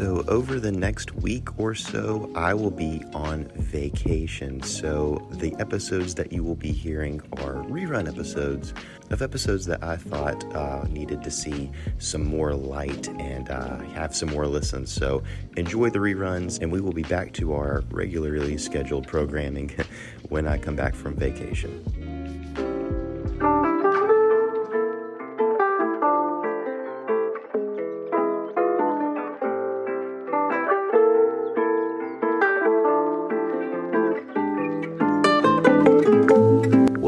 So, over the next week or so, I will be on vacation. So, the episodes that you will be hearing are rerun episodes of episodes that I thought uh, needed to see some more light and uh, have some more listens. So, enjoy the reruns, and we will be back to our regularly scheduled programming when I come back from vacation.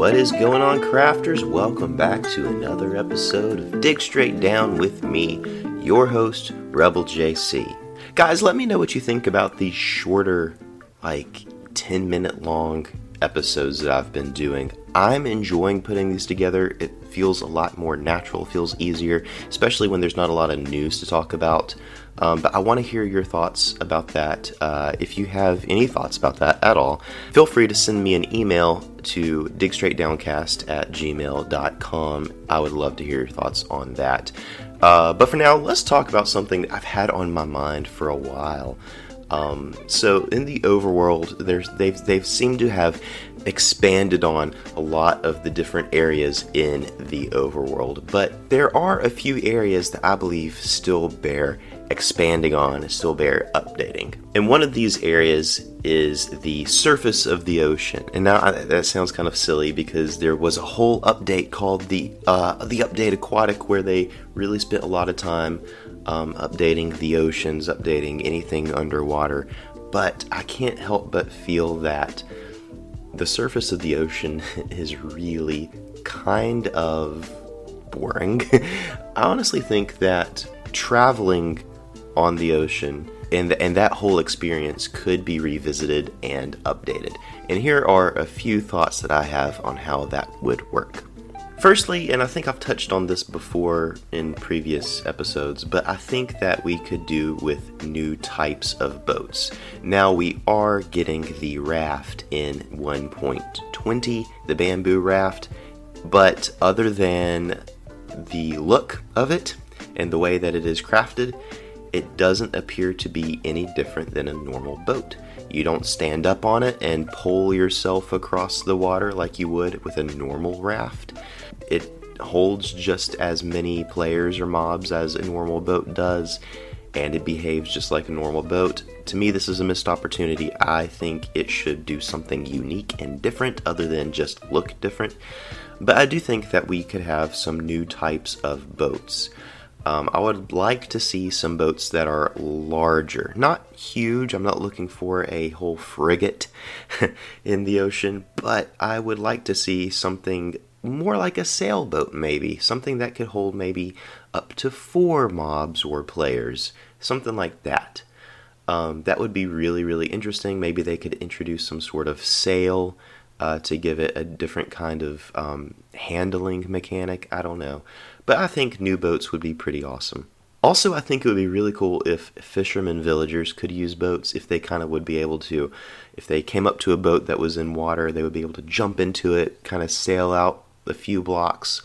What is going on, crafters? Welcome back to another episode of Dig Straight Down with me, your host, Rebel JC. Guys, let me know what you think about these shorter, like 10 minute long episodes that I've been doing. I'm enjoying putting these together. It feels a lot more natural, feels easier, especially when there's not a lot of news to talk about. Um, but I want to hear your thoughts about that. Uh, if you have any thoughts about that at all, feel free to send me an email to digstraightdowncast at gmail.com. I would love to hear your thoughts on that. Uh, but for now, let's talk about something I've had on my mind for a while. Um, so in the overworld, they've they've seemed to have expanded on a lot of the different areas in the overworld, but there are a few areas that I believe still bear expanding on, still bear updating. And one of these areas is the surface of the ocean. And now I, that sounds kind of silly because there was a whole update called the uh, the Update Aquatic where they really spent a lot of time um, updating the oceans, updating anything underwater. But I can't help but feel that the surface of the ocean is really kind of boring. I honestly think that traveling on the ocean and, and that whole experience could be revisited and updated. And here are a few thoughts that I have on how that would work. Firstly, and I think I've touched on this before in previous episodes, but I think that we could do with new types of boats. Now we are getting the raft in 1.20, the bamboo raft, but other than the look of it and the way that it is crafted, it doesn't appear to be any different than a normal boat. You don't stand up on it and pull yourself across the water like you would with a normal raft. It holds just as many players or mobs as a normal boat does, and it behaves just like a normal boat. To me, this is a missed opportunity. I think it should do something unique and different other than just look different. But I do think that we could have some new types of boats. Um, I would like to see some boats that are larger, not huge. I'm not looking for a whole frigate in the ocean, but I would like to see something more like a sailboat, maybe something that could hold maybe up to four mobs or players, something like that. Um, that would be really, really interesting. Maybe they could introduce some sort of sail uh, to give it a different kind of um, handling mechanic. I don't know. But I think new boats would be pretty awesome. Also, I think it would be really cool if fishermen villagers could use boats, if they kind of would be able to, if they came up to a boat that was in water, they would be able to jump into it, kind of sail out a few blocks,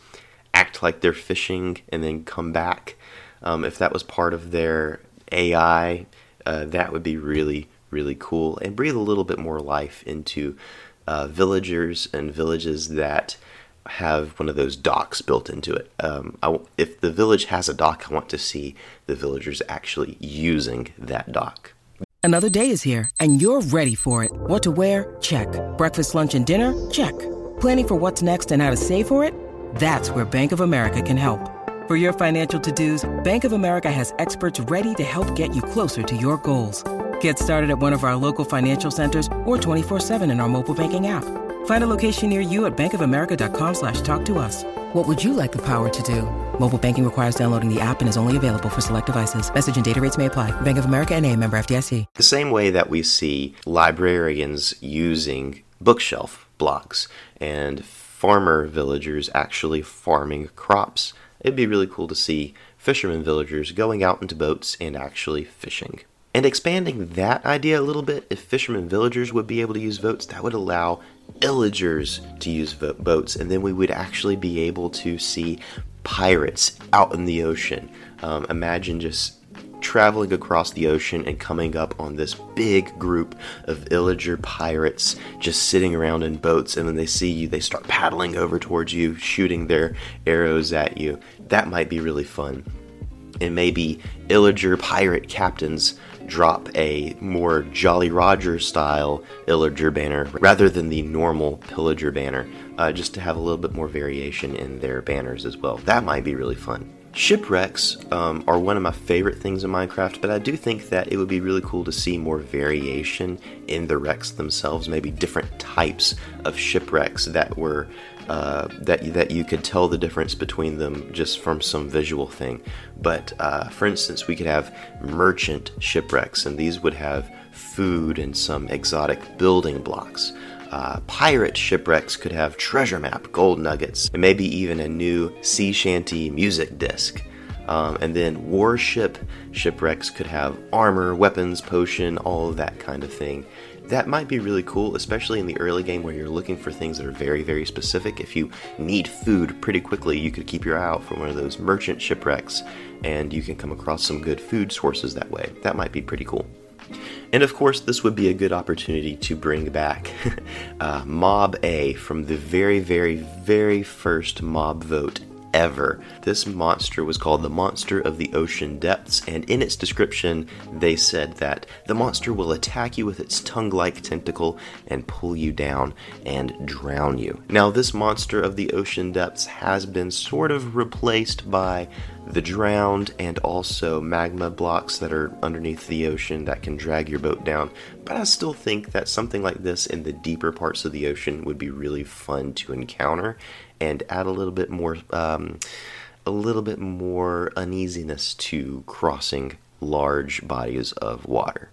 act like they're fishing, and then come back. Um, if that was part of their AI, uh, that would be really, really cool and breathe a little bit more life into uh, villagers and villages that have one of those docks built into it. Um, if the village has a dock, I want to see the villagers actually using that dock. Another day is here, and you're ready for it. What to wear? Check. Breakfast, lunch, and dinner? Check. Planning for what's next and how to save for it? That's where Bank of America can help. For your financial to-dos, Bank of America has experts ready to help get you closer to your goals. Get started at one of our local financial centers or 24-7 in our mobile banking app. Find a location near you at bankofamerica.com slash talk to us. What would you like the power to do? Mobile banking requires downloading the app and is only available for select devices. Message and data rates may apply. Bank of America and a member FDIC. The same way that we see librarians using bookshelf blocks and farmer villagers actually farming crops. It'd be really cool to see fishermen villagers going out into boats and actually fishing. And expanding that idea a little bit, if fishermen villagers would be able to use votes, that would allow villagers to use boats, and then we would actually be able to see pirates out in the ocean. Um, imagine just traveling across the ocean and coming up on this big group of Illager pirates just sitting around in boats. And when they see you, they start paddling over towards you, shooting their arrows at you. That might be really fun. And maybe Illager pirate captains drop a more Jolly Roger style Illager banner rather than the normal Pillager banner, uh, just to have a little bit more variation in their banners as well. That might be really fun. Shipwrecks um, are one of my favorite things in Minecraft, but I do think that it would be really cool to see more variation in the wrecks themselves, maybe different types of shipwrecks that were uh, that that you could tell the difference between them just from some visual thing. But uh, for instance, we could have merchant shipwrecks, and these would have food and some exotic building blocks. Uh, pirate shipwrecks could have treasure map, gold nuggets, and maybe even a new sea shanty music disc. Um, and then warship shipwrecks could have armor, weapons, potion, all of that kind of thing. That might be really cool, especially in the early game where you're looking for things that are very, very specific. If you need food pretty quickly, you could keep your eye out for one of those merchant shipwrecks, and you can come across some good food sources that way. That might be pretty cool. And of course, this would be a good opportunity to bring back uh, Mob A from the very, very, very first mob vote ever. This monster was called the Monster of the Ocean Depths, and in its description, they said that the monster will attack you with its tongue like tentacle and pull you down and drown you. Now, this Monster of the Ocean Depths has been sort of replaced by the drowned and also magma blocks that are underneath the ocean that can drag your boat down. But I still think that something like this in the deeper parts of the ocean would be really fun to encounter and add a little bit more, um, a little bit more uneasiness to crossing large bodies of water.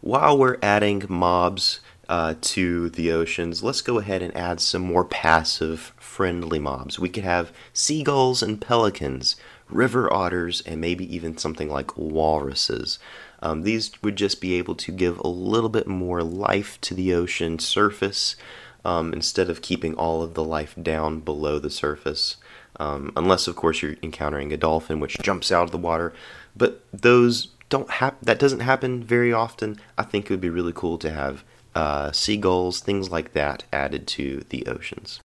While we're adding mobs uh, to the oceans, let's go ahead and add some more passive, friendly mobs. We could have seagulls and pelicans river otters, and maybe even something like walruses. Um, these would just be able to give a little bit more life to the ocean surface um, instead of keeping all of the life down below the surface. Um, unless, of course, you're encountering a dolphin which jumps out of the water. But those don't hap- that doesn't happen very often. I think it would be really cool to have uh, seagulls, things like that, added to the oceans.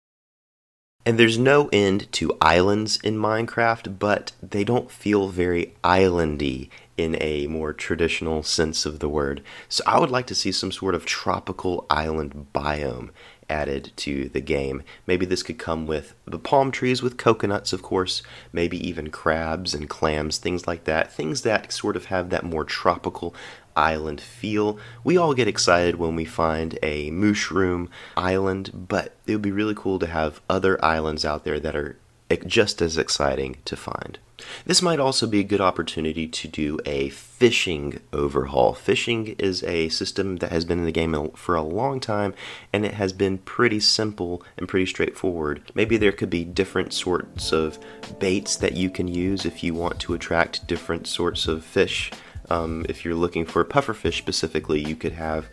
And there's no end to islands in Minecraft, but they don't feel very islandy in a more traditional sense of the word. So I would like to see some sort of tropical island biome added to the game. Maybe this could come with the palm trees with coconuts, of course, maybe even crabs and clams, things like that. Things that sort of have that more tropical island feel. We all get excited when we find a mushroom island, but it would be really cool to have other islands out there that are just as exciting to find. This might also be a good opportunity to do a fishing overhaul. Fishing is a system that has been in the game for a long time and it has been pretty simple and pretty straightforward. Maybe there could be different sorts of baits that you can use if you want to attract different sorts of fish um, if you're looking for pufferfish specifically, you could have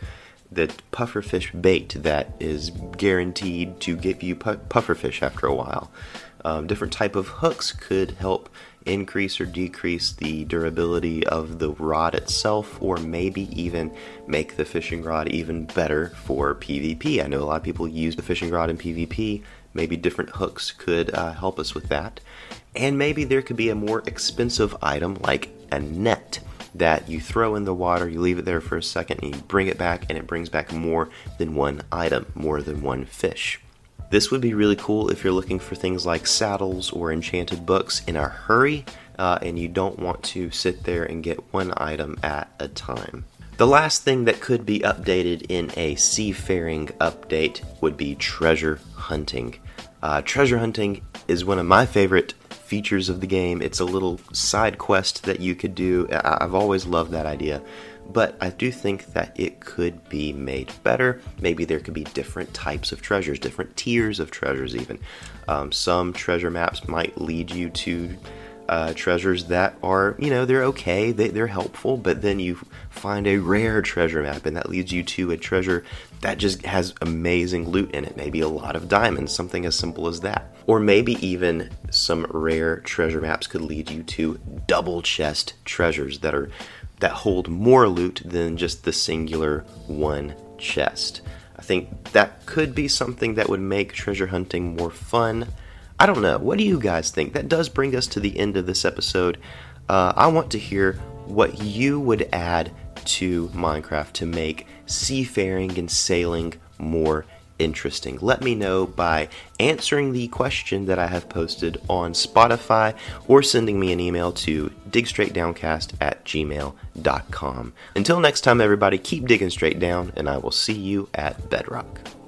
the pufferfish bait that is guaranteed to give you pu- pufferfish after a while. Um, different type of hooks could help increase or decrease the durability of the rod itself, or maybe even make the fishing rod even better for PvP. I know a lot of people use the fishing rod in PvP. Maybe different hooks could uh, help us with that. And maybe there could be a more expensive item like a net that you throw in the water, you leave it there for a second, and you bring it back, and it brings back more than one item, more than one fish. This would be really cool if you're looking for things like saddles or enchanted books in a hurry uh, and you don't want to sit there and get one item at a time. The last thing that could be updated in a seafaring update would be treasure hunting. Uh, treasure hunting is one of my favorite features of the game. It's a little side quest that you could do. I've always loved that idea, but I do think that it could be made better. Maybe there could be different types of treasures, different tiers of treasures, even. Um, some treasure maps might lead you to uh, treasures that are, you know, they're okay, they, they're helpful, but then you find a rare treasure map, and that leads you to a treasure that just has amazing loot in it. Maybe a lot of diamonds, something as simple as that. Or maybe even some rare treasure maps could lead you to double chest treasures that are that hold more loot than just the singular one chest. I think that could be something that would make treasure hunting more fun. I don't know. What do you guys think? That does bring us to the end of this episode. Uh, I want to hear what you would add to Minecraft to make seafaring and sailing more interesting? Let me know by answering the question that I have posted on Spotify or sending me an email to digstraightdowncast at gmail.com. Until next time, everybody, keep digging straight down, and I will see you at Bedrock.